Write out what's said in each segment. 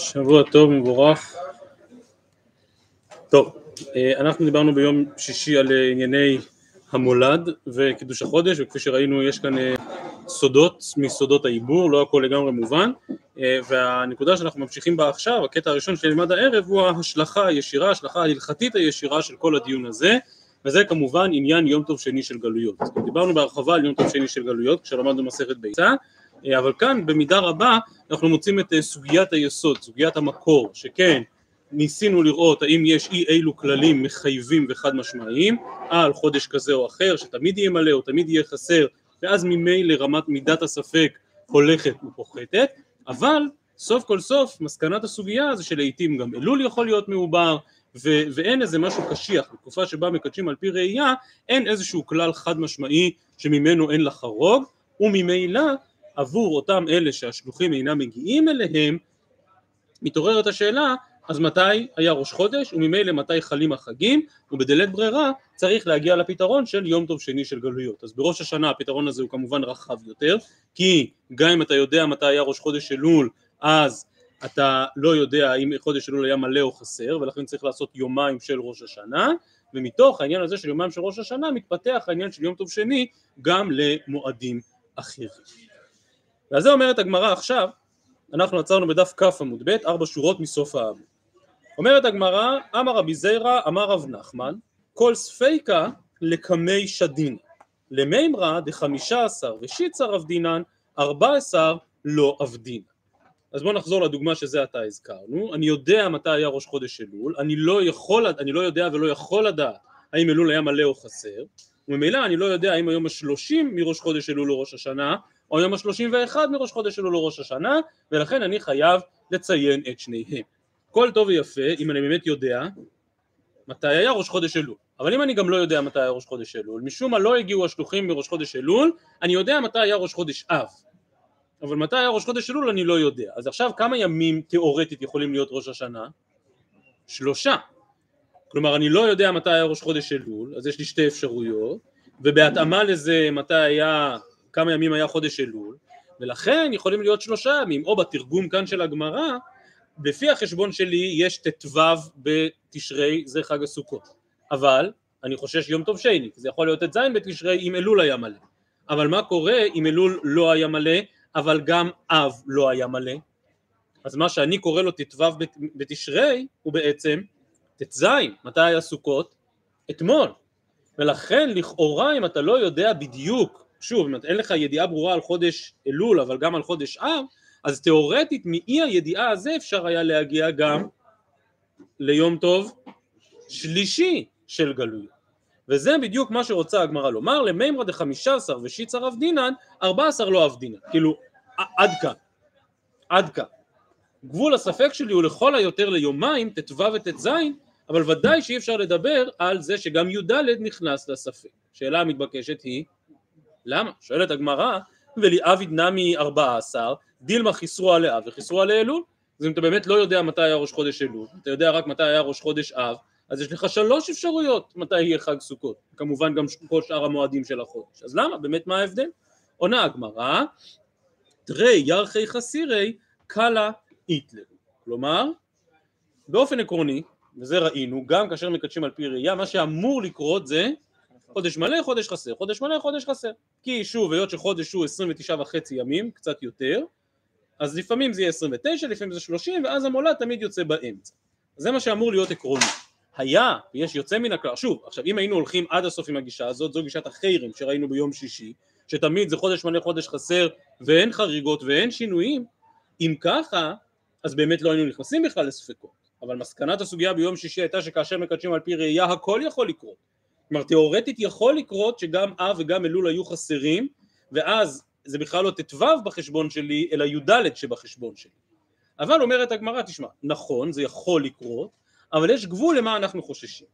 שבוע טוב, מבורך. טוב, אה, אנחנו דיברנו ביום שישי על אה, ענייני המולד וקידוש החודש, וכפי שראינו יש כאן אה, סודות מסודות העיבור, לא הכל לגמרי מובן, והנקודה שאנחנו ממשיכים בה עכשיו, הקטע הראשון שנלמד הערב, הוא ההשלכה הישירה, ההשלכה ההלכתית הישירה של כל הדיון הזה, וזה כמובן עניין יום טוב שני של גלויות. דיברנו בהרחבה על יום טוב שני של גלויות, כשלמדנו מסכת ביצה, אבל כאן במידה רבה אנחנו מוצאים את אה, סוגיית היסוד, סוגיית המקור, שכן ניסינו לראות האם יש אי אילו כללים מחייבים וחד משמעיים על חודש כזה או אחר, שתמיד יהיה מלא או תמיד יהיה חסר, ואז ממילא רמת מידת הספק הולכת ופוחתת, אבל סוף כל סוף מסקנת הסוגיה זה שלעיתים גם אלול יכול להיות מעובר ו- ואין איזה משהו קשיח, בתקופה שבה מקדשים על פי ראייה אין איזשהו כלל חד משמעי שממנו אין לחרוג וממילא עבור אותם אלה שהשלוחים אינם מגיעים אליהם, מתעוררת השאלה אז מתי היה ראש חודש וממילא מתי חלים החגים ובדלית ברירה צריך להגיע לפתרון של יום טוב שני של גלויות. אז בראש השנה הפתרון הזה הוא כמובן רחב יותר כי גם אם אתה יודע מתי היה ראש חודש אלול אז אתה לא יודע אם חודש אלול היה מלא או חסר ולכן צריך לעשות יומיים של ראש השנה ומתוך העניין הזה של יומיים של ראש השנה מתפתח העניין של יום טוב שני גם למועדים אחרים ועל זה אומרת הגמרא עכשיו, אנחנו עצרנו בדף כ עמוד ב', ארבע שורות מסוף העמוד. אומרת הגמרא, אמר רבי זיירא, אמר רב נחמן, כל ספיקה לקמי שדין, למימרא דחמישה עשר ושיצר אבדינן, ארבע עשר לא אבדין. אז בואו נחזור לדוגמה שזה עתה הזכרנו, אני יודע מתי היה ראש חודש אלול, אני לא יכול, אני לא יודע ולא יכול לדעת האם אלול היה מלא או חסר, וממילא אני לא יודע האם היום השלושים מראש חודש אלול או ראש השנה, או יום השלושים ואחד מראש חודש אלול או ראש השנה, ולכן אני חייב לציין את שניהם. כל טוב ויפה אם אני באמת יודע מתי היה ראש חודש אלול, אבל אם אני גם לא יודע מתי היה ראש חודש אלול, משום מה לא הגיעו השלוחים מראש חודש אלול, אני יודע מתי היה ראש חודש אב, אבל מתי היה ראש חודש אלול אני לא יודע. אז עכשיו כמה ימים תיאורטית יכולים להיות ראש השנה? שלושה. כלומר אני לא יודע מתי היה ראש חודש אלול, אז יש לי שתי אפשרויות, ובהתאמה לזה מתי היה כמה ימים היה חודש אלול, ולכן יכולים להיות שלושה ימים, או בתרגום כאן של הגמרא, לפי החשבון שלי יש ט"ו בתשרי, זה חג הסוכות, אבל אני חושש יום טוב שני, זה יכול להיות ט"ז בתשרי אם אלול היה מלא, אבל מה קורה אם אלול לא היה מלא, אבל גם אב לא היה מלא, אז מה שאני קורא לו ט"ו בתשרי הוא בעצם ט"ז, מתי היה סוכות? אתמול, ולכן לכאורה אם אתה לא יודע בדיוק שוב, אם אין לך ידיעה ברורה על חודש אלול אבל גם על חודש אב, אז תאורטית מאי הידיעה הזה אפשר היה להגיע גם ליום טוב שלישי של גלויות. וזה בדיוק מה שרוצה הגמרא לומר, למימרא דחמישה עשר ושיצר רב דינן, ארבע עשר לא אב דינן, כאילו עד כאן, עד כאן. גבול הספק שלי הוא לכל היותר ליומיים, ט"ו וט"ז, אבל ודאי שאי אפשר לדבר על זה שגם י"ד נכנס לספק. שאלה המתבקשת היא, למה? שואלת הגמרא, וליאביד נמי ארבע עשר, דילמה חיסרו על לאב וחיסרו על לאלול. אז אם אתה באמת לא יודע מתי היה ראש חודש אלול, אתה יודע רק מתי היה ראש חודש אב, אז יש לך שלוש אפשרויות מתי יהיה חג סוכות, כמובן גם כל שאר המועדים של החודש. אז למה? באמת מה ההבדל? עונה הגמרא, תרי ירחי חסירי קלה איתלר. כלומר, באופן עקרוני, וזה ראינו, גם כאשר מקדשים על פי ראייה, מה שאמור לקרות זה חודש מלא, חודש חסר, חודש מלא, חודש חסר. כי שוב, היות שחודש הוא 29 וחצי ימים, קצת יותר, אז לפעמים זה יהיה 29, לפעמים זה 30, ואז המולד תמיד יוצא באמצע. זה מה שאמור להיות עקרוני. היה, ויש יוצא מן הכלל, שוב, עכשיו אם היינו הולכים עד הסוף עם הגישה הזאת, זו גישת החיירים שראינו ביום שישי, שתמיד זה חודש מלא, חודש חסר, ואין חריגות ואין שינויים, אם ככה, אז באמת לא היינו נכנסים בכלל לספקות. אבל מסקנת הסוגיה ביום שישי הייתה שכאשר מקדשים על פי ראייה הכל יכול לקרות. כלומר תיאורטית יכול לקרות שגם אב וגם אלול היו חסרים ואז זה בכלל לא ט"ו בחשבון שלי אלא י"ד שבחשבון שלי. אבל אומרת הגמרא תשמע נכון זה יכול לקרות אבל יש גבול למה אנחנו חוששים.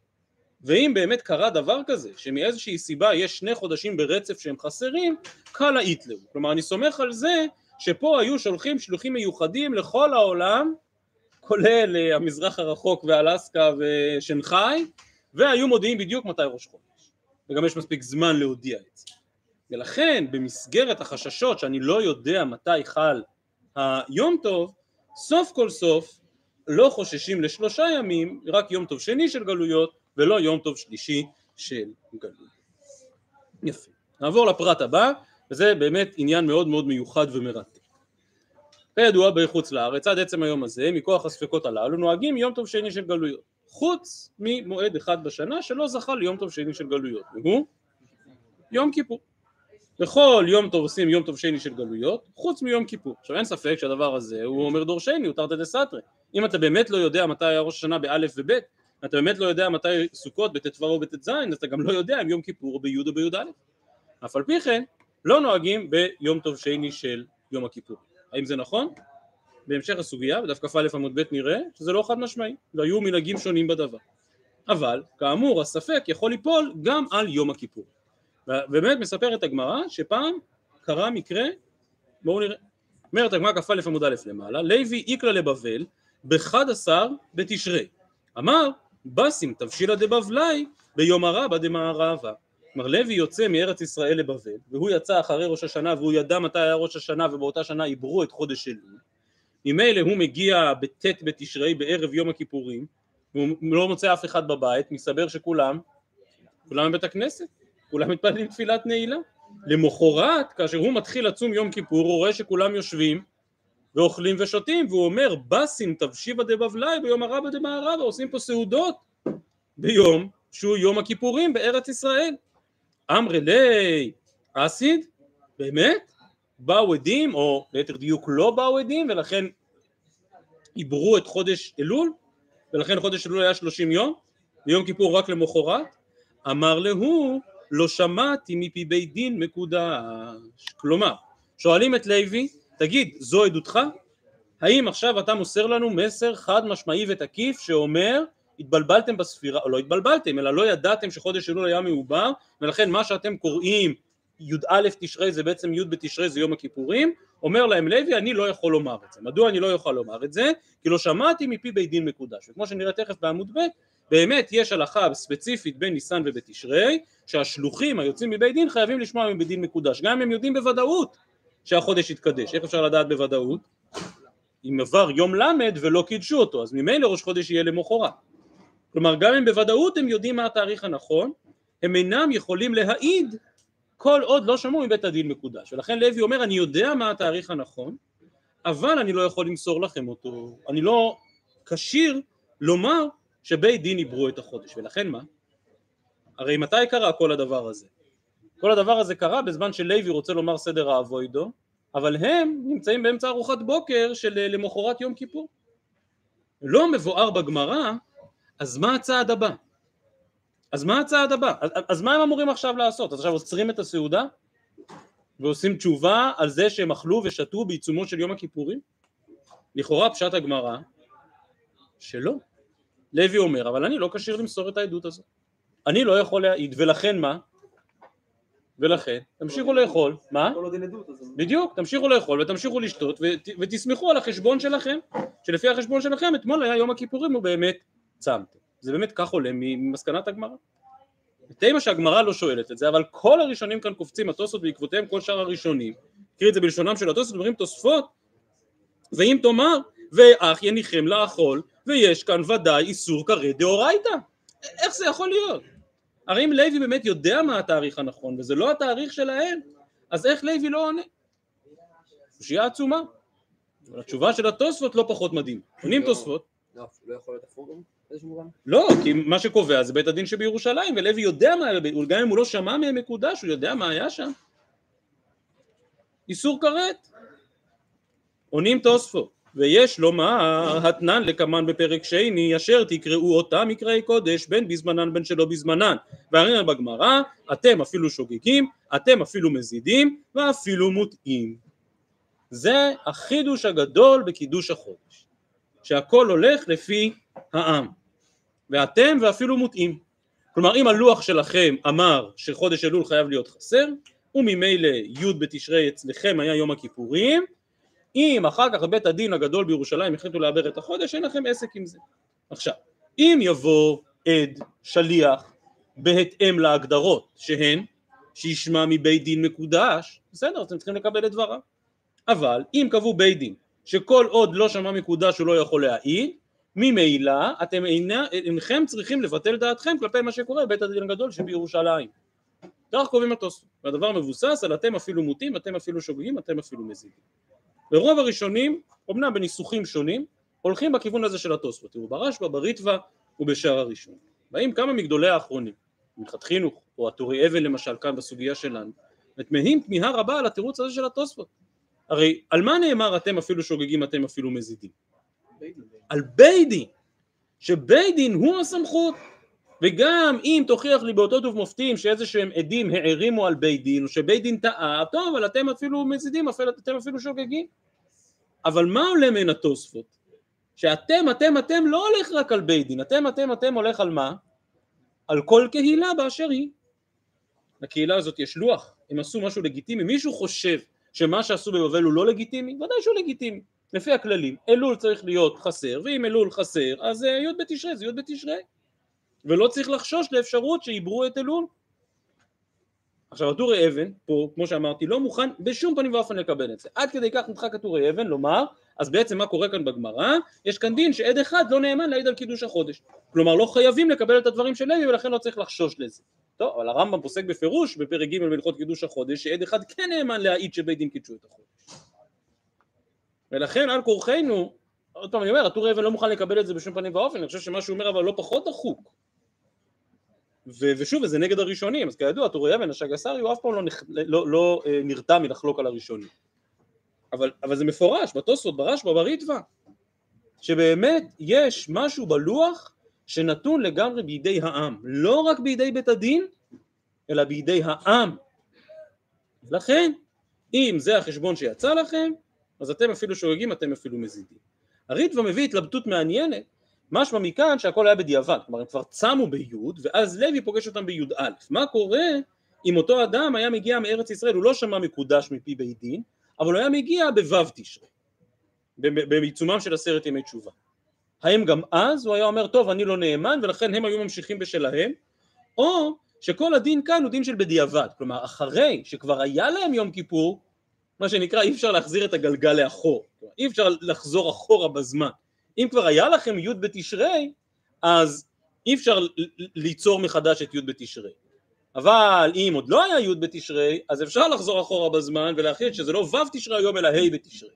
ואם באמת קרה דבר כזה שמאיזושהי סיבה יש שני חודשים ברצף שהם חסרים קל היטלר כלומר אני סומך על זה שפה היו שולחים שלוחים מיוחדים לכל העולם כולל אה, המזרח הרחוק ואלסקה ושנגחאי והיו מודיעים בדיוק מתי ראש חודש וגם יש מספיק זמן להודיע את זה ולכן במסגרת החששות שאני לא יודע מתי חל היום טוב סוף כל סוף לא חוששים לשלושה ימים, רק יום טוב שני של גלויות ולא יום טוב שלישי של גלויות. יפה. נעבור לפרט הבא, וזה באמת עניין מאוד מאוד מיוחד ומרתק. כידוע בחוץ לארץ עד עצם היום הזה מכוח הספקות הללו נוהגים יום טוב שני של גלויות חוץ ממועד אחד בשנה שלא זכה ליום טוב שני של גלויות והוא יום כיפור. בכל יום טוב עושים יום טוב שני של גלויות חוץ מיום כיפור. עכשיו אין ספק שהדבר הזה הוא אומר דור שני הוא תרתי דסתרי. אם אתה באמת לא יודע מתי היה ראש השנה באלף ובית אתה באמת לא יודע מתי סוכות בט"ו או בט"ז אתה גם לא יודע אם יום כיפור או בי' או בי"א אף על פי כן לא נוהגים ביום טוב שני של יום הכיפור. האם זה נכון? בהמשך הסוגיה, בדף כ"א עמוד ב' נראה שזה לא חד משמעי, והיו מנהגים שונים בדבר. אבל, כאמור, הספק יכול ליפול גם על יום הכיפור. ובאמת מספרת הגמרא שפעם קרה מקרה, בואו נראה. אומרת הגמרא כ"א עמוד א' למעלה, לוי איקלה לבבל בחד עשר בתשרי. אמר, בסים תבשילה דבבלי ביום הרבה דמערבה. כלומר לוי יוצא מארץ ישראל לבבל והוא יצא אחרי ראש השנה והוא ידע מתי היה ראש השנה ובאותה שנה עברו את חודש אלול ממילא הוא מגיע בט' בתשרי בערב יום הכיפורים והוא לא מוצא אף אחד בבית מסתבר שכולם כולם בבית הכנסת כולם מתפללים תפילת נעילה למחרת כאשר הוא מתחיל לצום יום כיפור הוא רואה שכולם יושבים ואוכלים ושותים והוא אומר בסים תבשיבה דבבלי ביום הרבה דמערבה עושים פה סעודות ביום שהוא יום הכיפורים בארץ ישראל אמרי לי אסיד, באמת? באו עדים, או ליתר דיוק לא באו עדים, ולכן עברו את חודש אלול, ולכן חודש אלול היה שלושים יום, ויום כיפור רק למחרת, אמר להוא לא שמעתי מפי בית דין מקודש. כלומר, שואלים את לוי, תגיד, זו עדותך? האם עכשיו אתה מוסר לנו מסר חד משמעי ותקיף שאומר התבלבלתם בספירה, או לא התבלבלתם, אלא לא ידעתם שחודש אלול היה מעובר, ולכן מה שאתם קוראים י"א תשרי זה בעצם י' בתשרי זה יום הכיפורים, אומר להם לוי אני לא יכול לומר את זה. מדוע אני לא יכול לומר את זה? כי לא שמעתי מפי בית דין מקודש. וכמו שנראה תכף בעמוד ב', באמת יש הלכה ספציפית בין ניסן ובתשרי, שהשלוחים היוצאים מבית דין חייבים לשמוע מבית דין מקודש, גם אם הם יודעים בוודאות שהחודש יתקדש. איך אפשר לדעת בוודאות? אם עבר יום ל' ולא קידשו אותו, אז ממילא ראש חודש יהיה למחרת. כלומר גם אם בוודאות הם יודעים מה התאריך הנכון, הם אינם יכולים להעיד כל עוד לא שמעו מבית הדין מקודש. ולכן לוי אומר אני יודע מה התאריך הנכון, אבל אני לא יכול למסור לכם אותו, אני לא כשיר לומר שבית דין עברו את החודש. ולכן מה? הרי מתי קרה כל הדבר הזה? כל הדבר הזה קרה בזמן שלוי רוצה לומר סדר האבוידו, אבל הם נמצאים באמצע ארוחת בוקר של למחרת יום כיפור. לא מבואר בגמרא אז מה הצעד הבא? אז מה הצעד הבא? אז, אז מה הם אמורים עכשיו לעשות? אז עכשיו עוצרים את הסעודה ועושים תשובה על זה שהם אכלו ושתו בעיצומו של יום הכיפורים? לכאורה פשט הגמרא שלא. לוי אומר, אבל אני לא כשיר למסור את העדות הזאת. אני לא יכול להעיד, ולכן מה? ולכן, תמשיכו לאכול, מה? בדיוק, תמשיכו לאכול ותמשיכו לשתות ותסמכו על החשבון שלכם, שלפי החשבון שלכם אתמול היה יום הכיפורים הוא באמת צמתם. זה באמת כך עולה ממסקנת הגמרא. תימא שהגמרא לא שואלת את זה, אבל כל הראשונים כאן קופצים, התוספות בעקבותיהם כל שאר הראשונים, תקריא את זה בלשונם של התוספות, אומרים תוספות, ואם תאמר, ואך יניחם לאכול, ויש כאן ודאי איסור כרת דאורייתא. איך זה יכול להיות? הרי אם לוי באמת יודע מה התאריך הנכון, וזה לא התאריך שלהם, אז איך לוי לא עונה? קושייה עצומה. אבל התשובה של התוספות לא פחות מדהים. עונים תוספות, לא, לא יכול להיות הפוך גם לא, כי מה שקובע זה בית הדין שבירושלים, ולוי יודע מה, גם אם הוא לא שמע מהם מקודש, הוא יודע מה היה שם. איסור כרת. עונים תוספות, ויש לומר התנן לקמן בפרק שני, אשר תקראו אותם מקראי קודש, בין בזמנן בין שלא בזמנן. והרי בגמרא, אתם אפילו שוגגים, אתם אפילו מזידים, ואפילו מוטעים. זה החידוש הגדול בקידוש החודש. שהכל הולך לפי העם. ואתם ואפילו מוטעים. כלומר אם הלוח שלכם אמר שחודש אלול חייב להיות חסר וממילא י' בתשרי אצלכם היה יום הכיפורים אם אחר כך בית הדין הגדול בירושלים החליטו לעבר את החודש אין לכם עסק עם זה. עכשיו אם יבוא עד שליח בהתאם להגדרות שהן שישמע מבית דין מקודש בסדר אתם צריכים לקבל את דבריו. אבל אם קבעו בית דין שכל עוד לא שמע מקודש הוא לא יכול להעיד, ממילא אתם אינה, אינכם צריכים לבטל דעתכם כלפי מה שקורה בבית הדין הגדול שבירושלים. כך קובעים התוספות, והדבר מבוסס על אתם אפילו מוטים, אתם אפילו שוגגים, אתם אפילו מזידים. ורוב הראשונים, אמנם בניסוחים שונים, הולכים בכיוון הזה של התוספות, תראו ברשב"א, בריטב"א ובשאר הראשון. באים כמה מגדולי האחרונים, מנחת חינוך, או הטורי אבן למשל כאן בסוגיה שלנו, ותמהים תמיהה רבה על התירוץ הזה של התוספות. הרי על מה נאמר אתם אפילו שוגגים, אתם אפילו מזידים? על בית דין, שבית דין הוא הסמכות, וגם אם תוכיח לי באותות ובמופתים שאיזה שהם עדים הערימו על בית דין, או שבית דין טעה, טוב, אבל אתם אפילו מזידים, אתם אפילו שוגגים. אבל מה עולה מן התוספות? שאתם, אתם, אתם לא הולך רק על בית דין, אתם, אתם, אתם הולך על מה? על כל קהילה באשר היא. לקהילה הזאת יש לוח, הם עשו משהו לגיטימי, מישהו חושב שמה שעשו בבבל הוא לא לגיטימי? ודאי שהוא לגיטימי, לפי הכללים, אלול צריך להיות חסר, ואם אלול חסר אז אה, י' בתשרי זה י' בתשרי, ולא צריך לחשוש לאפשרות שעיברו את אלול. עכשיו הטורי אבן, פה כמו שאמרתי, לא מוכן בשום פנים ואופן לקבל את זה, עד כדי כך נדחק הטורי אבן לומר, אז בעצם מה קורה כאן בגמרא? יש כאן דין שעד אחד לא נאמן להעיד על קידוש החודש, כלומר לא חייבים לקבל את הדברים של לוי ולכן לא צריך לחשוש לזה. טוב, אבל הרמב"ם פוסק בפירוש בפרק ג' בהלכות קידוש החודש שעד אחד כן נאמן להעיד שבית דין קידשו את החודש. ולכן על כורחנו, עוד פעם אני אומר, הטור אבן לא מוכן לקבל את זה בשום פנים ואופן, אני חושב שמה שהוא אומר אבל לא פחות דחוק. ו- ושוב, וזה נגד הראשונים, אז כידוע, טורי אבן, השגסרי, הוא אף פעם לא, נכ- לא, לא אה, נרתע מלחלוק על הראשונים. אבל, אבל זה מפורש, בתוספות, ברשב"א, בריטב"א, שבאמת יש משהו בלוח שנתון לגמרי בידי העם, לא רק בידי בית הדין, אלא בידי העם. לכן, אם זה החשבון שיצא לכם, אז אתם אפילו שוגגים, אתם אפילו מזידים. הריטב"א מביא התלבטות מעניינת, משמע מכאן שהכל היה בדיעבד, כלומר הם כבר צמו ביוד, ואז לוי פוגש אותם בי"א. מה קורה אם אותו אדם היה מגיע מארץ ישראל, הוא לא שמע מקודש מפי בית דין, אבל הוא היה מגיע בו' תשרי, בעיצומם של עשרת ימי תשובה. האם גם אז הוא היה אומר טוב אני לא נאמן ולכן הם היו ממשיכים בשלהם או שכל הדין כאן הוא דין של בדיעבד. כלומר אחרי שכבר היה להם יום כיפור מה שנקרא אי אפשר להחזיר את הגלגל לאחור. אי אפשר לחזור אחורה בזמן. אם כבר היה לכם י' בתשרי אז אי אפשר ליצור מחדש את י' בתשרי אבל אם עוד לא היה י' בתשרי אז אפשר לחזור אחורה בזמן ולהחליט שזה לא ו' תשרי היום אלא ה' בתשרי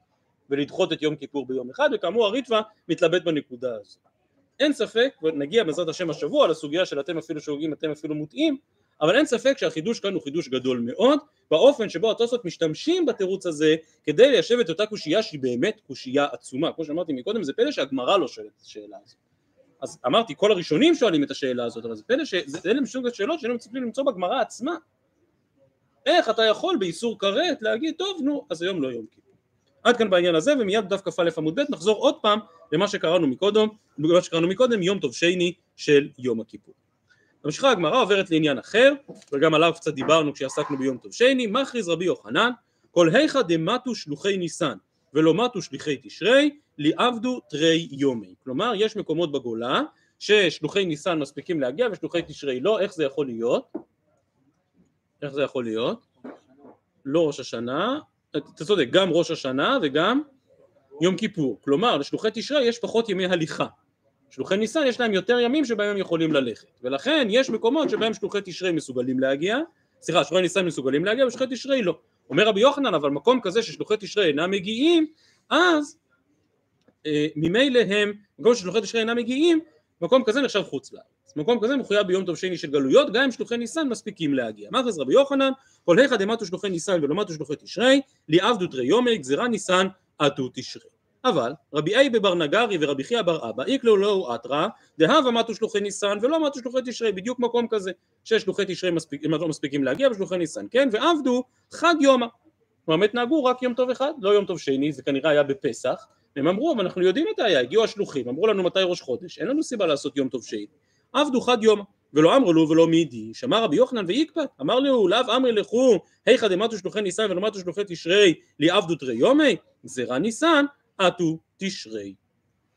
ולדחות את יום כיפור ביום אחד, וכאמור הריטווה מתלבט בנקודה הזו. אין ספק, ונגיע בעזרת השם השבוע לסוגיה של אתם אפילו שוגים, אתם אפילו מוטעים, אבל אין ספק שהחידוש כאן הוא חידוש גדול מאוד, באופן שבו התוספות משתמשים בתירוץ הזה כדי ליישב את אותה קושייה שהיא באמת קושייה עצומה. כמו שאמרתי מקודם, זה פלא שהגמרא לא שואלת את השאלה הזאת. אז אמרתי, כל הראשונים שואלים את השאלה הזאת, אבל זה פלא שאלה מסוג השאלות שהיינו מצליחים למצוא בגמרא עצמה. איך אתה יכול באיסור כרת להגיד, טוב, נו, אז היום לא יום כיפור. עד כאן בעניין הזה ומיד דף כ"א עמוד ב' נחזור עוד פעם למה שקראנו מקודם, למה שקראנו מקודם יום טוב שני של יום הכיפור. ממשיכה הגמרא עוברת לעניין אחר וגם עליו קצת דיברנו כשעסקנו ביום טוב שני מכריז רבי יוחנן כל היכא דמטו שלוחי ניסן ולא מתו שליחי תשרי לעבדו תרי יומי כלומר יש מקומות בגולה ששלוחי ניסן מספיקים להגיע ושלוחי תשרי לא איך זה יכול להיות? איך זה יכול להיות? לא ראש השנה אתה צודק, גם ראש השנה וגם יום כיפור. כלומר, לשלוחי תשרי יש פחות ימי הליכה. שלוחי ניסן יש להם יותר ימים שבהם הם יכולים ללכת. ולכן יש מקומות שבהם שלוחי תשרי מסוגלים להגיע, סליחה, שלוחי ניסן מסוגלים להגיע ושלוחי תשרי לא. אומר רבי יוחנן, אבל מקום כזה ששלוחי תשרי אינם מגיעים, אז ממילא הם, מקום ששלוחי תשרי אינם מגיעים, מקום כזה נחשב חוץ לארץ. מקום כזה מחויב ביום טוב שני של גלויות, גם אם שלוחי ניסן מספיקים להגיע. מה חז רבי יוחנן, כל היכא דמטו שלוחי ניסן ולא מתו שלוחי תשרי, לעבדו תרי יומי, גזירה ניסן, עטו תשרי. אבל רבי אי בבר נגרי ורבי חייא בר אבא, איקלו לא אתרא, דהבה מתו שלוחי ניסן ולא מתו שלוחי תשרי, בדיוק מקום כזה, ששלוחי תשרי מספיק, לא מספיקים להגיע ושלוחי ניסן, כן, ועבדו חד יומא. כלומר התנהגו רק יום טוב אחד, לא יום טוב שני, זה כנראה היה בפסח, הם אמרו, אבל אנחנו יודעים מתי היה, הגיעו השלוחים, אמרו לנו מתי ראש חודש, אין לנו סיבה לעשות יום טוב שני. עבדו חד יומא. ולא אמרו לו ולא מידי, שמע רבי יוחנן ואיקפת, אמר לו לאו אמרי לכו, היכא דמטו שלוחי ניסן ולא מטו שלוחי תשרי, לעבדו תרי יומי, גזירה ניסן, עטו תשרי.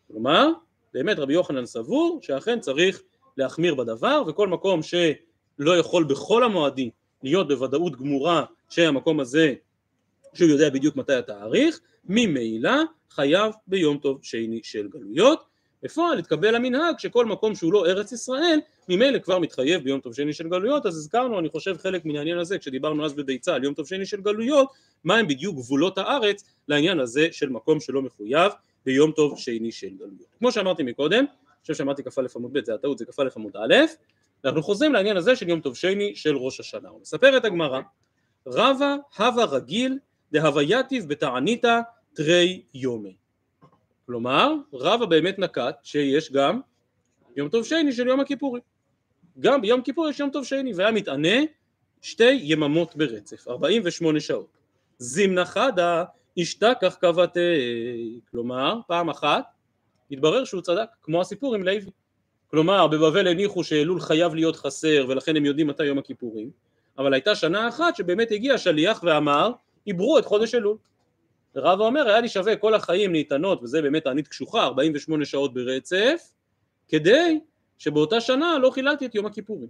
כלומר, באמת רבי יוחנן סבור שאכן צריך להחמיר בדבר, וכל מקום שלא יכול בכל המועדים להיות בוודאות גמורה שהמקום הזה, שהוא יודע בדיוק מתי התאריך, ממילא חייב ביום טוב שני של גלויות. בפועל התקבל המנהג שכל מקום שהוא לא ארץ ישראל ממילא כבר מתחייב ביום טוב שני של גלויות אז הזכרנו אני חושב חלק מן העניין הזה כשדיברנו אז בביצה על יום טוב שני של גלויות מהם בדיוק גבולות הארץ לעניין הזה של מקום שלא מחויב ביום טוב שני של גלויות. כמו שאמרתי מקודם, אני חושב שאמרתי כ"א עמוד ב' זה הטעות זה כ"א עמוד א', ואנחנו חוזרים לעניין הזה של יום טוב שני של ראש השנה. הוא מספר את הגמרא רבה הווה רגיל דהווייתיב בתעניתא תרי יומי. כלומר, רבא באמת נקט שיש גם יום טוב שני של יום הכיפורים. גם ביום כיפור יש יום טוב שני, והיה מתענה שתי יממות ברצף, 48 שעות. זימנה חדה אשתכח קבתי, כלומר, פעם אחת התברר שהוא צדק, כמו הסיפור עם לוי. כלומר, בבבל הניחו שאלול חייב להיות חסר ולכן הם יודעים מתי יום הכיפורים, אבל הייתה שנה אחת שבאמת הגיע שליח ואמר, עברו את חודש אלול. ורבא אומר, היה לי שווה כל החיים להתענות, וזה באמת תענית קשוחה, 48 שעות ברצף, כדי שבאותה שנה לא חיללתי את יום הכיפורים.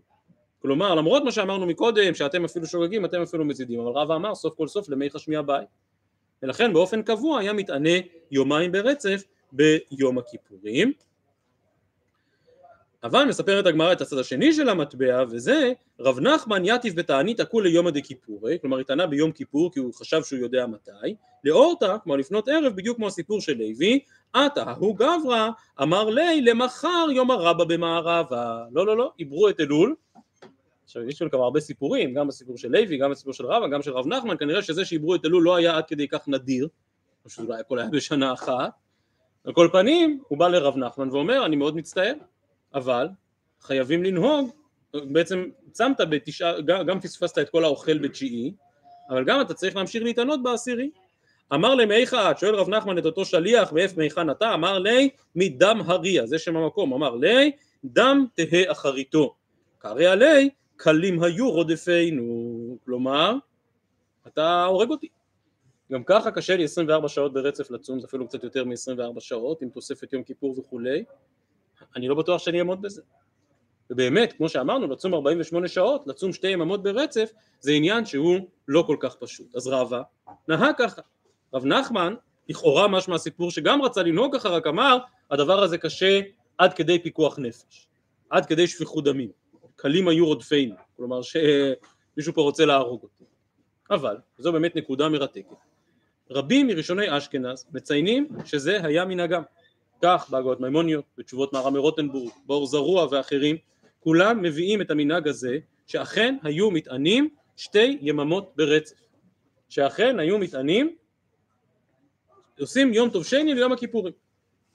כלומר, למרות מה שאמרנו מקודם, שאתם אפילו שוגגים, אתם אפילו מצידים, אבל רבא אמר סוף כל סוף למי חשמי הבית. ולכן באופן קבוע היה מתענה יומיים ברצף ביום הכיפורים. אבל מספרת הגמרא את הצד השני של המטבע וזה רב נחמן יתיב בתענית הכולי יומא דכיפורי כלומר התענה ביום כיפור כי הוא חשב שהוא יודע מתי לאורתא כלומר לפנות ערב בדיוק כמו הסיפור של לוי עתה הוא גברא אמר לי למחר יום הרבה במערבה לא לא לא עברו את אלול. עכשיו יש לנו כבר הרבה סיפורים גם בסיפור של לוי גם בסיפור של רבא גם של רב נחמן כנראה שזה שעברו את אלול לא היה עד כדי כך נדיר פשוט אולי הכל היה בשנה אחת. על כל פנים הוא בא לרב נחמן ואומר אני מאוד מצטער אבל חייבים לנהוג, בעצם צמת בתשעה, גם פספסת את כל האוכל בתשיעי, אבל גם אתה צריך להמשיך להתענות בעשירי. אמר למיכה את, שואל רב נחמן את אותו שליח, מאיפה מיכה נטע, אמר לי מדם הריע, זה שם המקום, אמר לי דם תהא אחריתו, קרא עלי קלים היו רודפינו, כלומר אתה הורג אותי. גם ככה קשה לי 24 שעות ברצף לצום, זה אפילו קצת יותר מ-24 שעות, עם תוספת יום כיפור וכולי, אני לא בטוח שאני אעמוד בזה. ובאמת, כמו שאמרנו, לצום 48 שעות, לצום שתי יממות ברצף, זה עניין שהוא לא כל כך פשוט. אז רבא נהג ככה. רב נחמן, לכאורה משמע הסיפור שגם רצה לנהוג ככה, רק אמר, הדבר הזה קשה עד כדי פיקוח נפש, עד כדי שפיכות דמים. קלים היו רודפינו, כלומר שמישהו פה רוצה להרוג אותי. אבל, זו באמת נקודה מרתקת. רבים מראשוני אשכנז מציינים שזה היה מנהגם. כך בהגות מימוניות, בתשובות מהר"ם מרוטנבורג, באור זרוע ואחרים, כולם מביאים את המנהג הזה שאכן היו מתענים שתי יממות ברצף, שאכן היו מתענים, עושים יום טוב שני ליום הכיפורים,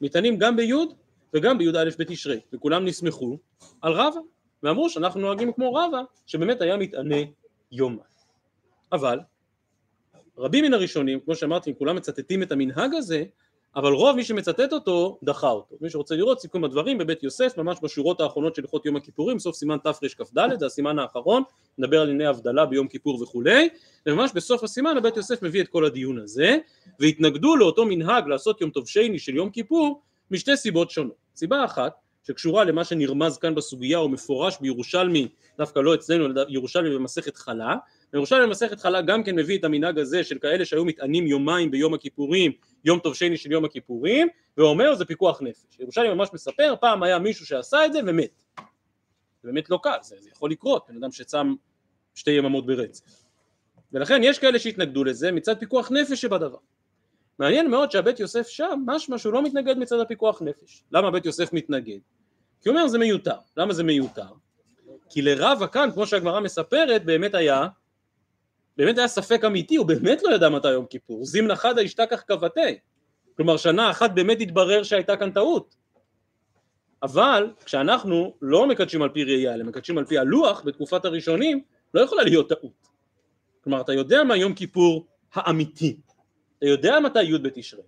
מתענים גם בי' וגם בי"א בתשרי, וכולם נסמכו על רבא, ואמרו שאנחנו נוהגים כמו רבא, שבאמת היה מתענה יומיים. אבל רבים מן הראשונים, כמו שאמרתי, כולם מצטטים את המנהג הזה, אבל רוב מי שמצטט אותו דחה אותו. מי שרוצה לראות סיכום הדברים בבית יוסף ממש בשורות האחרונות של הלכות יום הכיפורים סוף סימן תרכ"ד זה הסימן האחרון נדבר על ענייני הבדלה ביום כיפור וכולי וממש בסוף הסימן הבית יוסף מביא את כל הדיון הזה והתנגדו לאותו מנהג לעשות יום טוב שני של יום כיפור משתי סיבות שונות. סיבה אחת שקשורה למה שנרמז כאן בסוגיה או מפורש בירושלמי דווקא לא אצלנו אלא ירושלמי במסכת חלה. ירושלמי במסכת חלה גם כן מביא את המנהג הזה של כאלה שהיו מתענים יומיים ביום הכיפורים יום טוב שני של יום הכיפורים ואומר זה פיקוח נפש. ירושלמי ממש מספר פעם היה מישהו שעשה את זה ומת. זה באמת לא קל זה, זה יכול לקרות בן אדם שצם שתי יממות ברצף. ולכן יש כאלה שהתנגדו לזה מצד פיקוח נפש שבדבר מעניין מאוד שהבית יוסף שם משמע שהוא לא מתנגד מצד הפיקוח נפש למה בית יוסף מתנגד? כי הוא אומר זה מיותר למה זה מיותר? כי לרבה כאן כמו שהגמרא מספרת באמת היה באמת היה ספק אמיתי, הוא באמת לא ידע מתי יום כיפור, זימנה חדה אשתכח כבתי, כלומר שנה אחת באמת התברר שהייתה כאן טעות, אבל כשאנחנו לא מקדשים על פי ראייה, אלא מקדשים על פי הלוח בתקופת הראשונים, לא יכולה להיות טעות. כלומר, אתה יודע מה יום כיפור האמיתי, אתה יודע מתי י' בתשרי.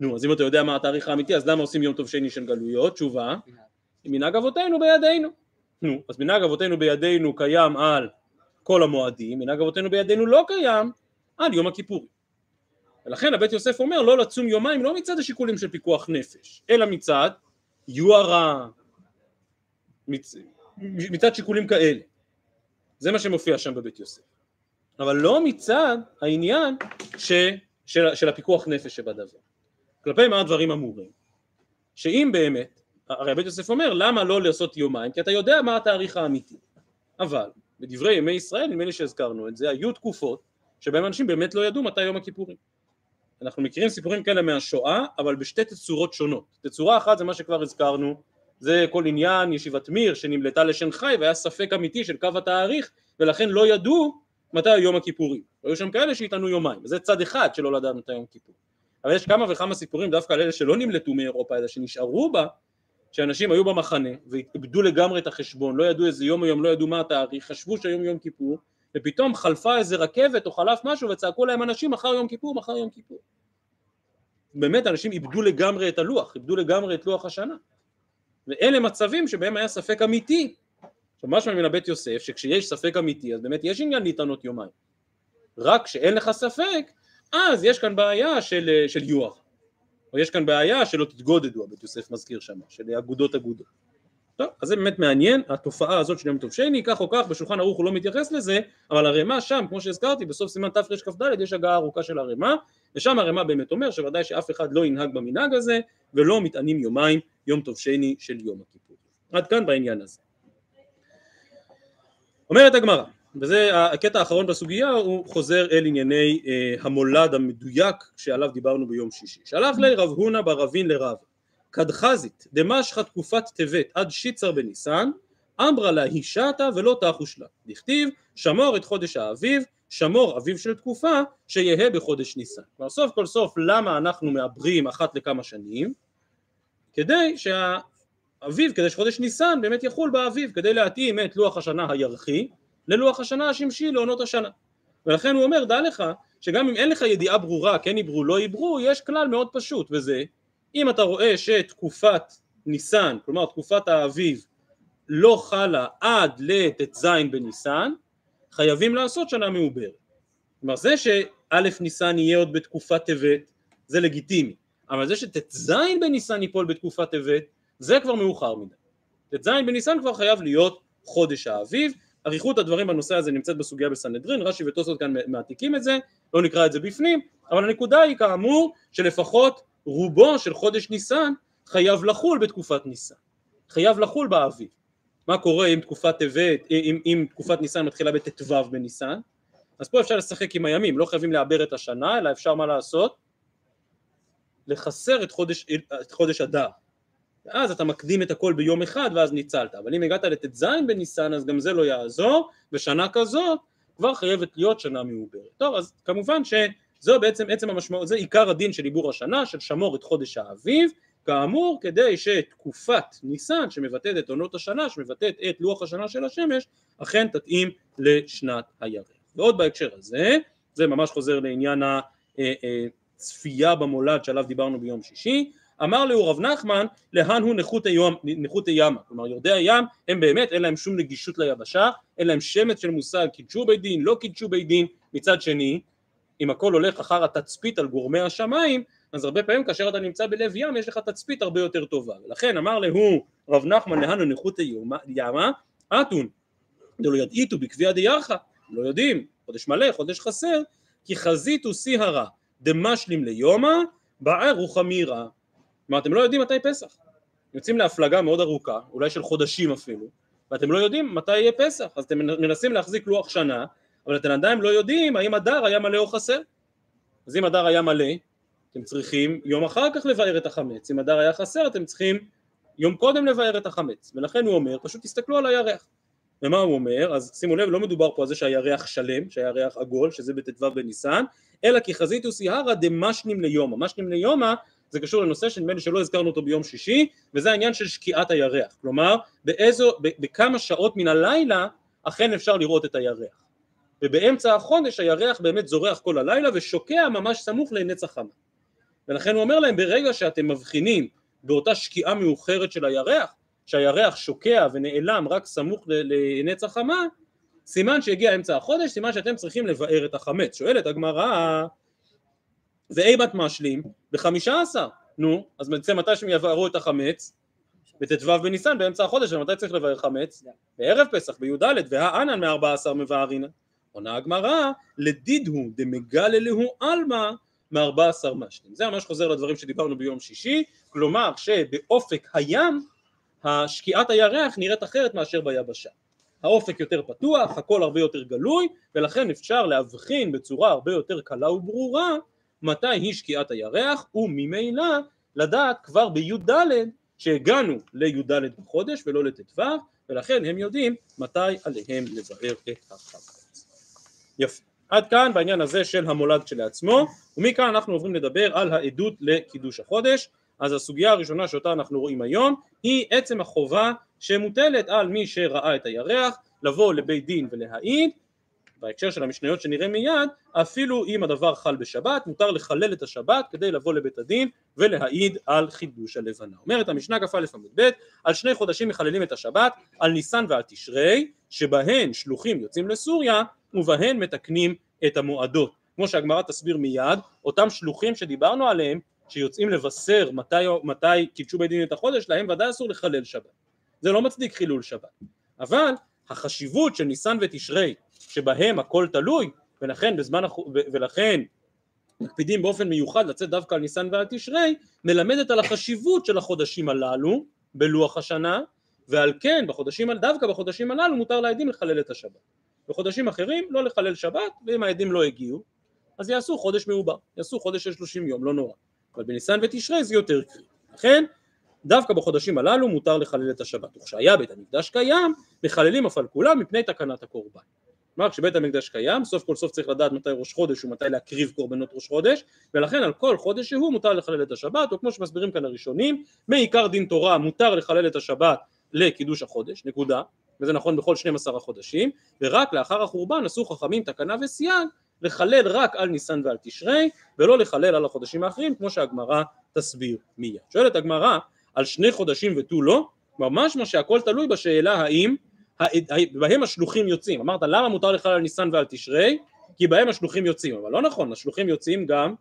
נו, אז אם אתה יודע מה התאריך האמיתי, אז למה עושים יום טוב שני של גלויות? תשובה, מנהג אבותינו בידינו. נו, אז מנהג אבותינו בידינו קיים על כל המועדים, מנהג אבותינו בידינו לא קיים על יום הכיפורים. ולכן הבית יוסף אומר לא לצום יומיים לא מצד השיקולים של פיקוח נפש, אלא מצד יוהרה, מצ... מצד שיקולים כאלה. זה מה שמופיע שם בבית יוסף. אבל לא מצד העניין ש... של, של הפיקוח נפש שבדבר. כלפי מה הדברים אמורים? שאם באמת, הרי בית יוסף אומר למה לא לעשות יומיים? כי אתה יודע מה התאריך האמיתי. אבל בדברי ימי ישראל, נדמה לי שהזכרנו את זה, היו תקופות שבהם אנשים באמת לא ידעו מתי יום הכיפורים. אנחנו מכירים סיפורים כאלה מהשואה, אבל בשתי תצורות שונות. תצורה אחת זה מה שכבר הזכרנו, זה כל עניין ישיבת מיר שנמלטה לשנגחאי והיה ספק אמיתי של קו התאריך ולכן לא ידעו מתי יום הכיפורים. היו שם כאלה שהטענו יומיים, וזה צד אחד שלא לדעת מתי יום כיפור. אבל יש כמה וכמה סיפורים דווקא על אלה שלא נמלטו מאירופה אלא שנשארו בה, שאנשים היו במחנה ואיבדו לגמרי את החשבון, לא ידעו איזה יום היום, לא ידעו מה התאריך, חשבו שהיום יום כיפור, ופתאום חלפה איזה רכבת או חלף משהו וצעקו להם אנשים מחר יום כיפור, מחר יום כיפור. באמת אנשים איבדו לגמרי את הלוח, איבדו לגמרי את לוח השנה. ואלה מצבים שבהם היה ספק אמיתי. עכשיו משמע מן הבית יוסף שכשיש ספק אמיתי אז באמת יש עניין להתענות יומיים. רק כשאין לך ספק אז יש כאן בעיה של, של יוח. או יש כאן בעיה שלא תתגודדו, הבית יוסף מזכיר שם, של אגודות אגודות. טוב, אז זה באמת מעניין, התופעה הזאת של יום טוב שני, כך או כך, בשולחן ערוך הוא לא מתייחס לזה, אבל הרמ"א שם, כמו שהזכרתי, בסוף סימן תרכ"ד יש הגעה ארוכה של הרמ"א, ושם הרמ"א באמת אומר שוודאי שאף אחד לא ינהג במנהג הזה, ולא מתענים יומיים יום טוב שני של יום הכיפור. עד כאן בעניין הזה. אומרת הגמרא, וזה הקטע האחרון בסוגיה, הוא חוזר אל ענייני אה, המולד המדויק שעליו דיברנו ביום שישי. שלח לי רב הונא ברבין לרב, כדחזית דמשכה תקופת טבת עד שיצר בניסן, אמרה לה הישתה ולא תחוש לה. דכתיב שמור את חודש האביב, שמור אביב של תקופה, שיהא בחודש ניסן. כלומר סוף כל סוף למה אנחנו מעברים אחת לכמה שנים? כדי שהאביב, כדי שחודש ניסן באמת יחול באביב, כדי להתאים את לוח השנה הירחי ללוח השנה השמשי לעונות השנה. ולכן הוא אומר, דע לך, שגם אם אין לך ידיעה ברורה, כן עברו, לא עברו, יש כלל מאוד פשוט, וזה, אם אתה רואה שתקופת ניסן, כלומר תקופת האביב, לא חלה עד לט"ז בניסן, חייבים לעשות שנה מעוברת. כלומר זה שא' ניסן יהיה עוד בתקופת טבת, זה לגיטימי. אבל זה שט"ז בניסן ייפול בתקופת טבת, זה כבר מאוחר מדי. ט"ז בניסן כבר חייב להיות חודש האביב, אריכות הדברים בנושא הזה נמצאת בסוגיה בסנהדרין, רש"י וטוסות כאן מעתיקים את זה, לא נקרא את זה בפנים, אבל הנקודה היא כאמור שלפחות רובו של חודש ניסן חייב לחול בתקופת ניסן, חייב לחול באביב. מה קורה אם תקופת טבת, אם, אם תקופת ניסן מתחילה בט"ו בניסן? אז פה אפשר לשחק עם הימים, לא חייבים לעבר את השנה, אלא אפשר מה לעשות? לחסר את חודש, את חודש אדר. ואז אתה מקדים את הכל ביום אחד ואז ניצלת, אבל אם הגעת לט"ז בניסן אז גם זה לא יעזור, ושנה כזאת כבר חייבת להיות שנה מעוברת. טוב, אז כמובן שזו בעצם עצם המשמעות, זה עיקר הדין של עיבור השנה, של שמור את חודש האביב, כאמור כדי שתקופת ניסן שמבטאת את עונות השנה, שמבטאת את לוח השנה של השמש, אכן תתאים לשנת הירח. ועוד בהקשר הזה, זה ממש חוזר לעניין הצפייה אה, אה, במולד שעליו דיברנו ביום שישי, אמר לו רב נחמן להן הוא נכות, הימה כלומר יורדי הים הם באמת אין להם שום נגישות ליבשה אין להם שמץ של מושג קידשו בית דין לא קידשו בית דין מצד שני אם הכל הולך אחר התצפית על גורמי השמיים אז הרבה פעמים כאשר אתה נמצא בלב ים יש לך תצפית הרבה יותר טובה. ולכן אמר להו רב נחמן להן הוא נכות הימה אתון דלא ידעיתו בקביע דיירחה לא יודעים חודש מלא חודש חסר כי חזיתו סיהרה דמשלים ליומא בער וחמירה כלומר אתם לא יודעים מתי פסח, יוצאים להפלגה מאוד ארוכה, אולי של חודשים אפילו, ואתם לא יודעים מתי יהיה פסח, אז אתם מנסים להחזיק לוח שנה, אבל אתם עדיין לא יודעים האם הדר היה מלא או חסר. אז אם הדר היה מלא, אתם צריכים יום אחר כך לבאר את החמץ, אם הדר היה חסר אתם צריכים יום קודם לבאר את החמץ, ולכן הוא אומר, פשוט תסתכלו על הירח. ומה הוא אומר? אז שימו לב, לא מדובר פה על זה שהירח שלם, שהירח עגול, שזה בט"ו בניסן, אלא כי חזית וסייהרא דמשנים ליומא. משנים ליומא זה קשור לנושא שנדמה לי שלא הזכרנו אותו ביום שישי, וזה העניין של שקיעת הירח. כלומר, באיזו, בכמה שעות מן הלילה אכן אפשר לראות את הירח. ובאמצע החודש הירח באמת זורח כל הלילה ושוקע ממש סמוך לנץ החמה. ולכן הוא אומר להם, ברגע שאתם מבחינים באותה שקיעה מאוחרת של הירח, שהירח שוקע ונעלם רק סמוך לנץ החמה, סימן שהגיע אמצע החודש, סימן שאתם צריכים לבאר את החמץ. שואלת הגמרא, ואימת משלים בחמישה עשר, נו, אז בעצם מתי שהם יבערו את החמץ? בט"ו בניסן באמצע החודש, ומתי צריך לבאר חמץ? בערב פסח, בי"ד, והאנן מארבע עשר מבארינה. עונה הגמרא, לדידהו דמגלה להו עלמא, מארבע עשר משלים. זה ממש חוזר לדברים שדיברנו ביום שישי, כלומר שבאופק הים השקיעת הירח נראית אחרת מאשר ביבשה. האופק יותר פתוח, הכל הרבה יותר גלוי, ולכן אפשר להבחין בצורה הרבה יותר קלה וברורה מתי היא שקיעת הירח, וממילא לדעת כבר בי"ד שהגענו לי"ד בחודש ולא לט"ו, ולכן הם יודעים מתי עליהם לבאר את החמץ. יפה. עד כאן בעניין הזה של המולד כשלעצמו, ומכאן אנחנו עוברים לדבר על העדות לקידוש החודש. אז הסוגיה הראשונה שאותה אנחנו רואים היום היא עצם החובה שמוטלת על מי שראה את הירח לבוא לבית דין ולהעיד בהקשר של המשניות שנראה מיד אפילו אם הדבר חל בשבת מותר לחלל את השבת כדי לבוא לבית הדין ולהעיד על חידוש הלבנה. אומרת המשנה כ"א עמוד ב' על שני חודשים מחללים את השבת על ניסן ועל תשרי שבהן שלוחים יוצאים לסוריה ובהן מתקנים את המועדות. כמו שהגמרא תסביר מיד אותם שלוחים שדיברנו עליהם שיוצאים לבשר מתי, מתי קידשו בית דין את החודש להם ודאי אסור לחלל שבת. זה לא מצדיק חילול שבת. אבל החשיבות של ניסן ותשרי שבהם הכל תלוי ולכן בזמן ולכן מקפידים באופן מיוחד לצאת דווקא על ניסן ועל תשרי מלמדת על החשיבות של החודשים הללו בלוח השנה ועל כן בחודשים, דווקא בחודשים הללו מותר לעדים לחלל את השבת. בחודשים אחרים לא לחלל שבת ואם העדים לא הגיעו אז יעשו חודש מעובר, יעשו חודש של שלושים יום, לא נורא. אבל בניסן ותשרי זה יותר קריטי לכן דווקא בחודשים הללו מותר לחלל את השבת. וכשהיה בית המקדש קיים מחללים אף על כולם מפני תקנת הקורבן כלומר כשבית המקדש קיים סוף כל סוף צריך לדעת מתי ראש חודש ומתי להקריב קורבנות ראש חודש ולכן על כל חודש שהוא מותר לחלל את השבת או כמו שמסבירים כאן הראשונים מעיקר דין תורה מותר לחלל את השבת לקידוש החודש נקודה וזה נכון בכל 12 החודשים ורק לאחר החורבן עשו חכמים תקנה וסייג לחלל רק על ניסן ועל תשרי ולא לחלל על החודשים האחרים כמו שהגמרא תסביר מיד. שואלת הגמרא על שני חודשים ותו לא, ממש מה שהכל תלוי בשאלה האם בהם השלוחים יוצאים, אמרת למה מותר לך על ניסן ועל תשרי? כי בהם השלוחים יוצאים, אבל לא נכון, השלוחים יוצאים גם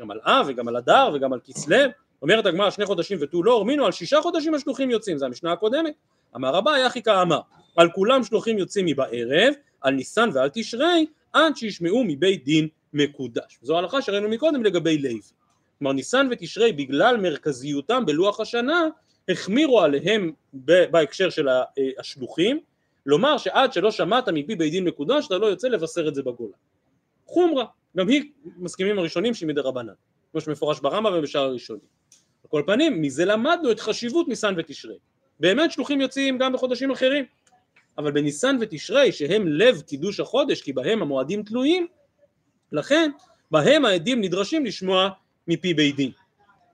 גם על אב וגם על אדר וגם על כסלו, אומרת הגמרא שני חודשים ותו לא, אורמינו על שישה חודשים השלוחים יוצאים, זה המשנה הקודמת, אמר רבה יחי כאמר, על כולם שלוחים יוצאים מבערב, על ניסן ועל תשרי, עד שישמעו מבית דין מקודש, זו הלכה שראינו מקודם לגבי לוי, כלומר ניסן ותשרי בגלל מרכזיותם בלוח השנה החמירו עליהם בהקשר של השלוחים, לומר שעד שלא שמעת מפי בית דין מקודש אתה לא יוצא לבשר את זה בגולה. חומרה, גם היא מסכימים הראשונים שהיא מדי רבנן, כמו שמפורש ברמב"ם ובשאר הראשונים. על כל פנים, מזה למדנו את חשיבות ניסן ותשרי. באמת שלוחים יוצאים גם בחודשים אחרים, אבל בניסן ותשרי שהם לב קידוש החודש כי בהם המועדים תלויים, לכן בהם העדים נדרשים לשמוע מפי בית דין.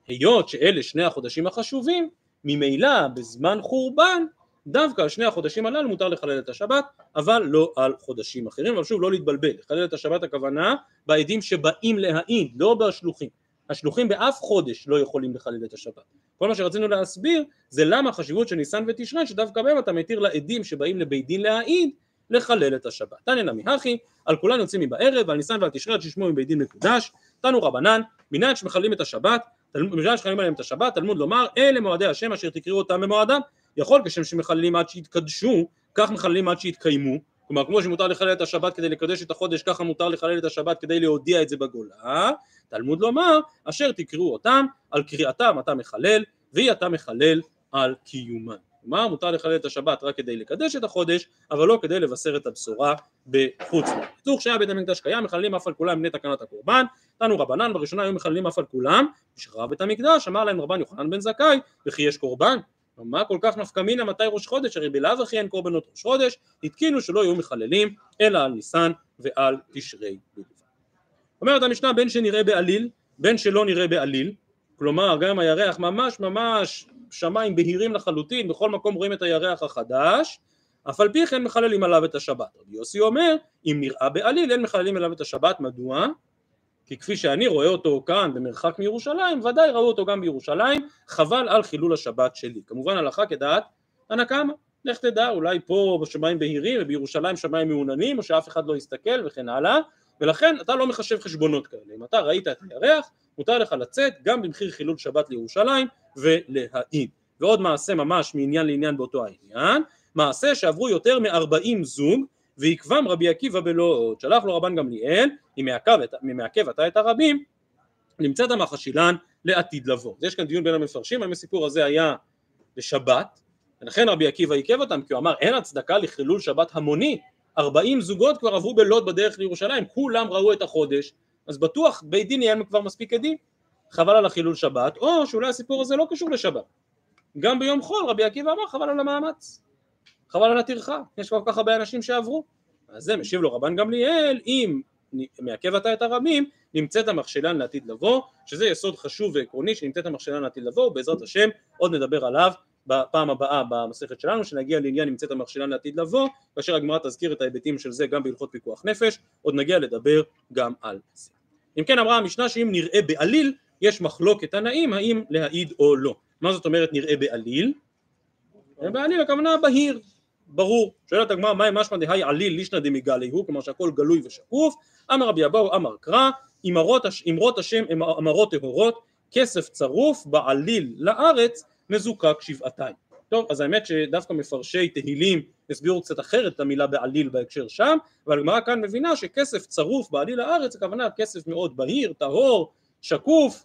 היות שאלה שני החודשים החשובים, ממילא בזמן חורבן דווקא על שני החודשים הללו מותר לחלל את השבת אבל לא על חודשים אחרים. אבל שוב לא להתבלבל לחלל את השבת הכוונה בעדים שבאים להעיד לא בשלוחים. השלוחים באף חודש לא יכולים לחלל את השבת. כל מה שרצינו להסביר זה למה החשיבות של ניסן ותשרי שדווקא בהם אתה מתיר לעדים שבאים לבית דין להעיד לחלל את השבת. תניא נמי הכי על כולן יוצאים מבערב ועל ניסן ועל תשרי עד שישמעו מבית דין מקודש. תנו רבנן מנהג שמחללים את השבת בגלל שחייבים עליהם את השבת, תלמוד לומר אלה מועדי השם אשר תקראו אותם במועדם, יכול כשם שמחללים עד שיתקדשו, כך מחללים עד שיתקיימו, כלומר כמו שמותר לחלל את השבת כדי לקדש את החודש, ככה מותר לחלל את השבת כדי להודיע את זה בגולה, תלמוד לומר אשר תקראו אותם, על קריאתם אתה מחלל, והיא אתה מחלל על קיומן. כלומר מותר לחלל את השבת רק כדי לקדש את החודש, אבל לא כדי לבשר את הבשורה בחוץ לארץ. בקיצור כשהיה בית המקדש קיים מחללים אף על כולם בני תקנת הקורבן, תנו רבנן בראשונה היו מחללים אף על כולם, משחרר בית המקדש אמר להם רבן יוחנן בן זכאי וכי יש קורבן? מה כל כך נפקא מינה מתי ראש חודש? הרי בלאו הכי אין קורבנות ראש חודש. התקינו שלא יהיו מחללים אלא על ניסן ועל תשרי בלבד. אומרת המשנה בין שנראה בעליל בין שלא נראה בעליל כלומר גם הירח ממש ממש שמיים בהירים לחלוטין בכל מקום רואים את הירח החדש אף על פי כן מחללים עליו את השבת. רבי יוסי אומר אם נראה בעליל אין מחללים עליו את השבת מדוע? כי כפי שאני רואה אותו כאן במרחק מירושלים ודאי ראו אותו גם בירושלים חבל על חילול השבת שלי כמובן הלכה כדעת הנא קמא לך תדע אולי פה בשמיים בהירים ובירושלים שמיים מעוננים או שאף אחד לא יסתכל וכן הלאה ולכן אתה לא מחשב חשבונות כאלה אם אתה ראית את הירח מותר לך לצאת גם במחיר חילול שבת לירושלים ולהעיד ועוד מעשה ממש מעניין לעניין באותו העניין מעשה שעברו יותר מארבעים זוג ויקבם רבי עקיבא בלא עוד. שלח לו רבן גמליאל, אם מעכב, אתה את הרבים, נמצאת המחשילן לעתיד לבוא. אז יש כאן דיון בין המפרשים, האם הסיפור הזה היה לשבת, ולכן רבי עקיבא עיכב אותם, כי הוא אמר אין הצדקה לחילול שבת המוני, 40 זוגות כבר עברו בלוד בדרך לירושלים, כולם ראו את החודש, אז בטוח בית דין יהיה כבר מספיק עדים, חבל על החילול שבת, או שאולי הסיפור הזה לא קשור לשבת. גם ביום חול רבי עקיבא אמר חבל על המאמץ, חבל על הטרחה, יש כל כך הרבה אנשים שעברו. אז זה משיב לו רבן גמליאל, אם מעכב אתה את הרבים, נמצאת המכשלן לעתיד לבוא, שזה יסוד חשוב ועקרוני שנמצאת המכשלן לעתיד לבוא, ובעזרת השם עוד נדבר עליו בפעם הבאה במסכת שלנו, שנגיע לעניין נמצאת המכשלן לעתיד לבוא, כאשר הגמרא תזכיר את ההיבטים של זה גם בהלכות פיקוח נפש, עוד נגיע לדבר גם על זה. אם כן אמרה המשנה שאם נראה בעליל, יש מחלוקת תנאים האם להעיד או לא. מה זאת אומרת נראה בעליל? בעליל הכוונה בהיר, ברור. שואלת הגמרא מהי משמע דהי עליל לישנא דמיגלי הוא, כלומר שהכל גלוי ושקוף. אמר רבי אבאו אמר קרא, אמרות השם אמרות טהורות, כסף צרוף בעליל לארץ מזוקק שבעתיים. טוב, אז האמת שדווקא מפרשי תהילים הסבירו קצת אחרת את המילה בעליל בהקשר שם, אבל הגמרא כאן מבינה שכסף צרוף בעליל הארץ, הכוונה כסף מאוד בהיר, טהור, שקוף,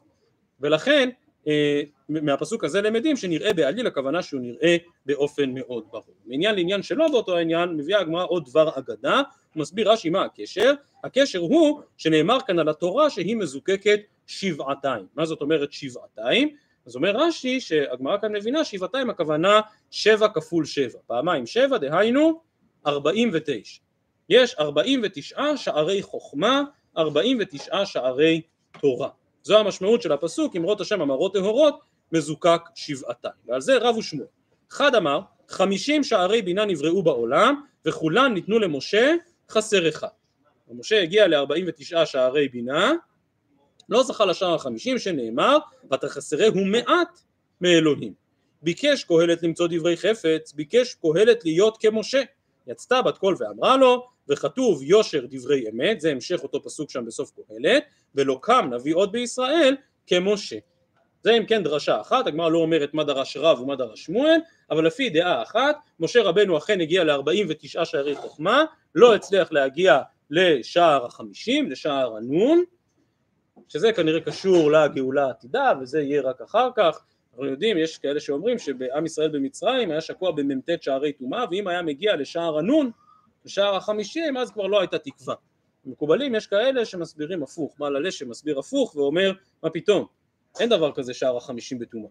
ולכן אה, מהפסוק הזה למדים שנראה בעליל הכוונה שהוא נראה באופן מאוד ברור. מעניין לעניין שלא באותו העניין מביאה הגמרא עוד דבר אגדה, מסביר רש"י מה הקשר, הקשר הוא שנאמר כאן על התורה שהיא מזוקקת שבעתיים, מה זאת אומרת שבעתיים? אז אומר רש"י שהגמרא כאן מבינה שבעתיים הכוונה שבע כפול שבע, פעמיים שבע דהיינו ארבעים ותשע, יש ארבעים ותשעה שערי חוכמה, ארבעים ותשעה שערי תורה זו המשמעות של הפסוק אמרות השם אמרות טהורות מזוקק שבעתיים ועל זה רב ושמואל. אחד אמר חמישים שערי בינה נבראו בעולם וכולן ניתנו למשה חסר אחד ומשה הגיע לארבעים ותשעה שערי בינה לא זכה לשער החמישים שנאמר ותחסרהו מעט מאלוהים ביקש קהלת למצוא דברי חפץ ביקש קהלת להיות כמשה. יצתה בת קול ואמרה לו וכתוב יושר דברי אמת, זה המשך אותו פסוק שם בסוף קהלת, ולא קם נביא עוד בישראל כמשה. זה אם כן דרשה אחת, הגמרא לא אומרת מה דרש רב ומה דרש שמואל, אבל לפי דעה אחת, משה רבנו אכן הגיע ל-49 שערי חוכמה, לא הצליח להגיע לשער החמישים, לשער הנון, שזה כנראה קשור לגאולה העתידה, וזה יהיה רק אחר כך. אנחנו יודעים, יש כאלה שאומרים שבעם ישראל במצרים היה שקוע במ"ט שערי טומאה, ואם היה מגיע לשער הנון, בשער החמישים אז כבר לא הייתה תקווה. מקובלים יש כאלה שמסבירים הפוך, בעל הלשם שמסביר הפוך ואומר מה פתאום, אין דבר כזה שער החמישים בטומאה.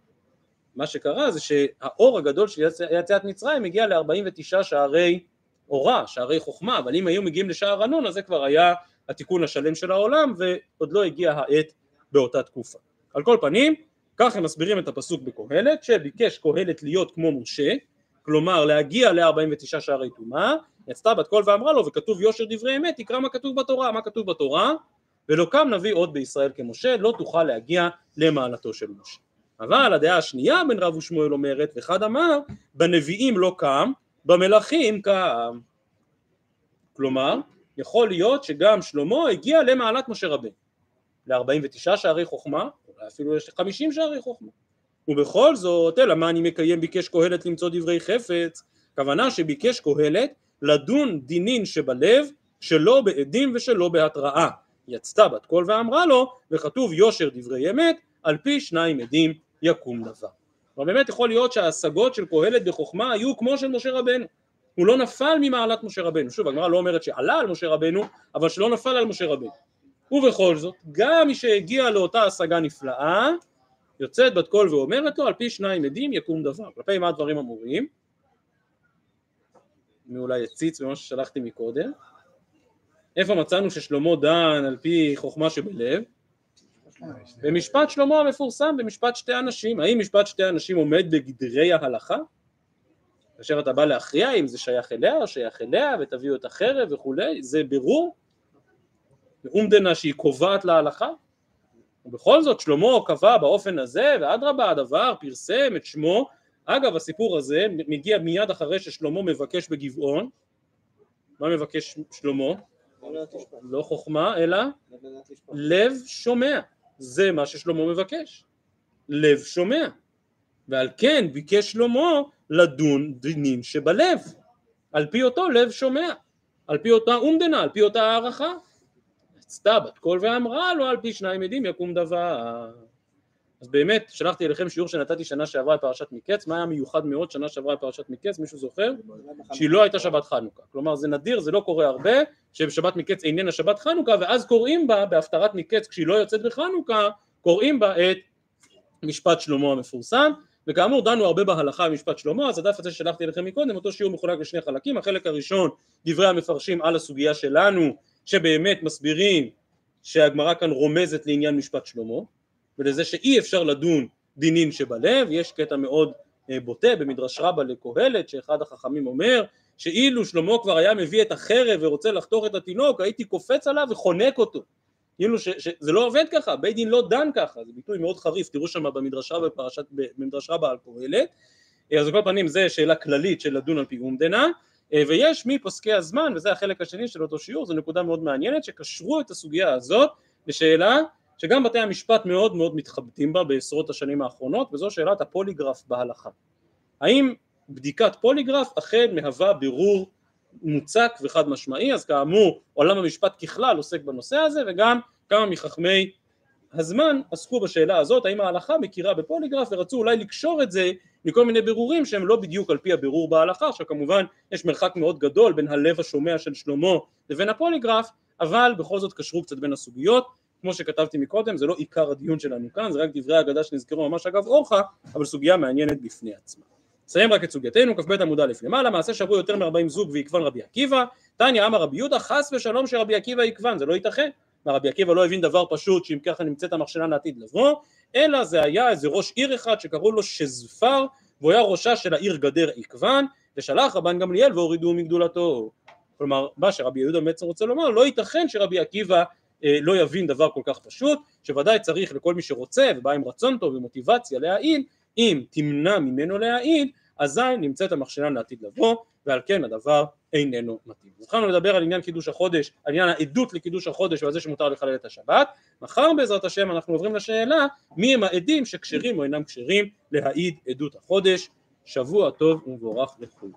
מה שקרה זה שהאור הגדול של יציאת מצרים הגיע ל-49 שערי אורה, שערי חוכמה, אבל אם היו מגיעים לשער הנון אז זה כבר היה התיקון השלם של העולם ועוד לא הגיעה העת באותה תקופה. על כל פנים, כך הם מסבירים את הפסוק בקהלת, שביקש קהלת להיות כמו משה, כלומר להגיע ל-49 שערי טומאה, יצתה בת קול ואמרה לו וכתוב יושר דברי אמת תקרא מה כתוב בתורה. מה כתוב בתורה? ולא קם נביא עוד בישראל כמשה לא תוכל להגיע למעלתו של משה. אבל הדעה השנייה בין רב ושמואל אומרת ואחד אמר בנביאים לא קם במלכים קם. כלומר יכול להיות שגם שלמה הגיע למעלת משה רבנו. ל-49 שערי חוכמה אולי אפילו יש 50 שערי חוכמה. ובכל זאת אלא מה אני מקיים ביקש קהלת למצוא דברי חפץ? כוונה שביקש קהלת לדון דינין שבלב שלא בעדים ושלא בהתראה. יצתה בת קול ואמרה לו וכתוב יושר דברי אמת על פי שניים עדים יקום דבר. כלומר באמת יכול להיות שההשגות של קהלת בחוכמה היו כמו של משה רבנו. הוא לא נפל ממעלת משה רבנו. שוב הגמרא לא אומרת שעלה על משה רבנו אבל שלא נפל על משה רבנו. ובכל זאת גם מי שהגיע לאותה השגה נפלאה יוצאת בת קול ואומרת לו על פי שניים עדים יקום דבר. כלפי מה הדברים אמורים מי אולי הציץ במה ששלחתי מקודם. איפה מצאנו ששלמה דן על פי חוכמה שבלב? במשפט שלמה המפורסם, במשפט שתי אנשים. האם משפט שתי אנשים עומד בגדרי ההלכה? כאשר אתה בא להכריע אם זה שייך אליה או שייך אליה ותביאו את החרב וכולי, זה ברור? אומדנה שהיא קובעת להלכה? ובכל זאת שלמה קבע באופן הזה ואדרבה הדבר פרסם את שמו אגב הסיפור הזה מגיע מיד אחרי ששלמה מבקש בגבעון מה מבקש שלמה? לא חוכמה אלא לב שומע זה מה ששלמה מבקש לב שומע ועל כן ביקש שלמה לדון דינים שבלב על פי אותו לב שומע על פי אותה אומדנה, על פי אותה הערכה. יצתה בת קול ואמרה לו על פי שניים עדים יקום דבר. אז באמת שלחתי אליכם שיעור שנתתי שנה שעברה בפרשת מקץ, מה היה מיוחד מאוד שנה שעברה בפרשת מקץ, מישהו זוכר? שהיא לא הייתה שבת חנוכה, כלומר זה נדיר, זה לא קורה הרבה, שבשבת מקץ איננה שבת חנוכה ואז קוראים בה בהפטרת מקץ כשהיא לא יוצאת בחנוכה, קוראים בה את משפט שלמה המפורסם, וכאמור דנו הרבה בהלכה במשפט שלמה, אז הדף הזה ששלחתי אליכם מקודם, אותו שיעור מחולק לשני חלקים, החלק הראשון דברי המפרשים על הסוגיה שלנו, שבאמת מסבירים שהגמרא כאן רומזת לעניין משפט שלמה, ולזה שאי אפשר לדון דינים שבלב, יש קטע מאוד אה, בוטה במדרש רבה לקהלת שאחד החכמים אומר שאילו שלמה כבר היה מביא את החרב ורוצה לחתוך את התינוק הייתי קופץ עליו וחונק אותו. כאילו שזה לא עובד ככה, בית דין לא דן ככה, זה ביטוי מאוד חריף, תראו שם במדרש רבה, בפרשת, במדרש רבה על קהלת, אה, אז על כל פנים זה שאלה כללית של לדון על פי אומדנה, ויש מפוסקי הזמן, וזה החלק השני של אותו שיעור, זו נקודה מאוד מעניינת, שקשרו את הסוגיה הזאת לשאלה שגם בתי המשפט מאוד מאוד מתחבטים בה בעשרות השנים האחרונות, וזו שאלת הפוליגרף בהלכה. האם בדיקת פוליגרף אכן מהווה בירור מוצק וחד משמעי, אז כאמור עולם המשפט ככלל עוסק בנושא הזה, וגם כמה מחכמי הזמן עסקו בשאלה הזאת, האם ההלכה מכירה בפוליגרף, ורצו אולי לקשור את זה מכל מיני בירורים שהם לא בדיוק על פי הבירור בהלכה, עכשיו כמובן יש מרחק מאוד גדול בין הלב השומע של שלמה לבין הפוליגרף, אבל בכל זאת קשרו קצת בין הסוגיות, כמו שכתבתי מקודם, זה לא עיקר הדיון שלנו כאן, זה רק דברי האגדה שנזכרו ממש אגב אורחה, אבל סוגיה מעניינת בפני עצמה. נסיים רק את סוגייתנו, כ"ב עמוד א' למעלה, מעשה שברו יותר מ-40 זוג ועקבן רבי עקיבא, תניא אמר רבי יהודה, חס ושלום שרבי עקיבא עקבן, זה לא ייתכן. מה רבי עקיבא לא הבין דבר פשוט שאם ככה נמצאת המכשלה לעתיד לבוא, אלא זה היה איזה ראש עיר אחד שקראו לו שזפר, והוא היה ראשה של העיר גדר עקבן, ושלח רבן גמליאל והורידוהו מגדולתו. כלומר, מה שרבי יהודה בעצם רוצה לומר, לא ייתכן שרבי עקיבא לא יבין דבר כל כך פשוט, שוודאי צריך לכל מי שרוצה ובא עם רצון טוב ומוטיבציה להעיד, אם תמנע ממנו להעיד, אזי נמצאת המכשלה לעתיד לבוא, ועל כן הדבר איננו מתאים. אז התחלנו לדבר על עניין קידוש החודש, על עניין העדות לקידוש החודש ועל זה שמותר לחלל את השבת. מחר בעזרת השם אנחנו עוברים לשאלה מי הם העדים שכשרים או אינם כשרים להעיד עדות החודש. שבוע טוב ומבורך לכולם.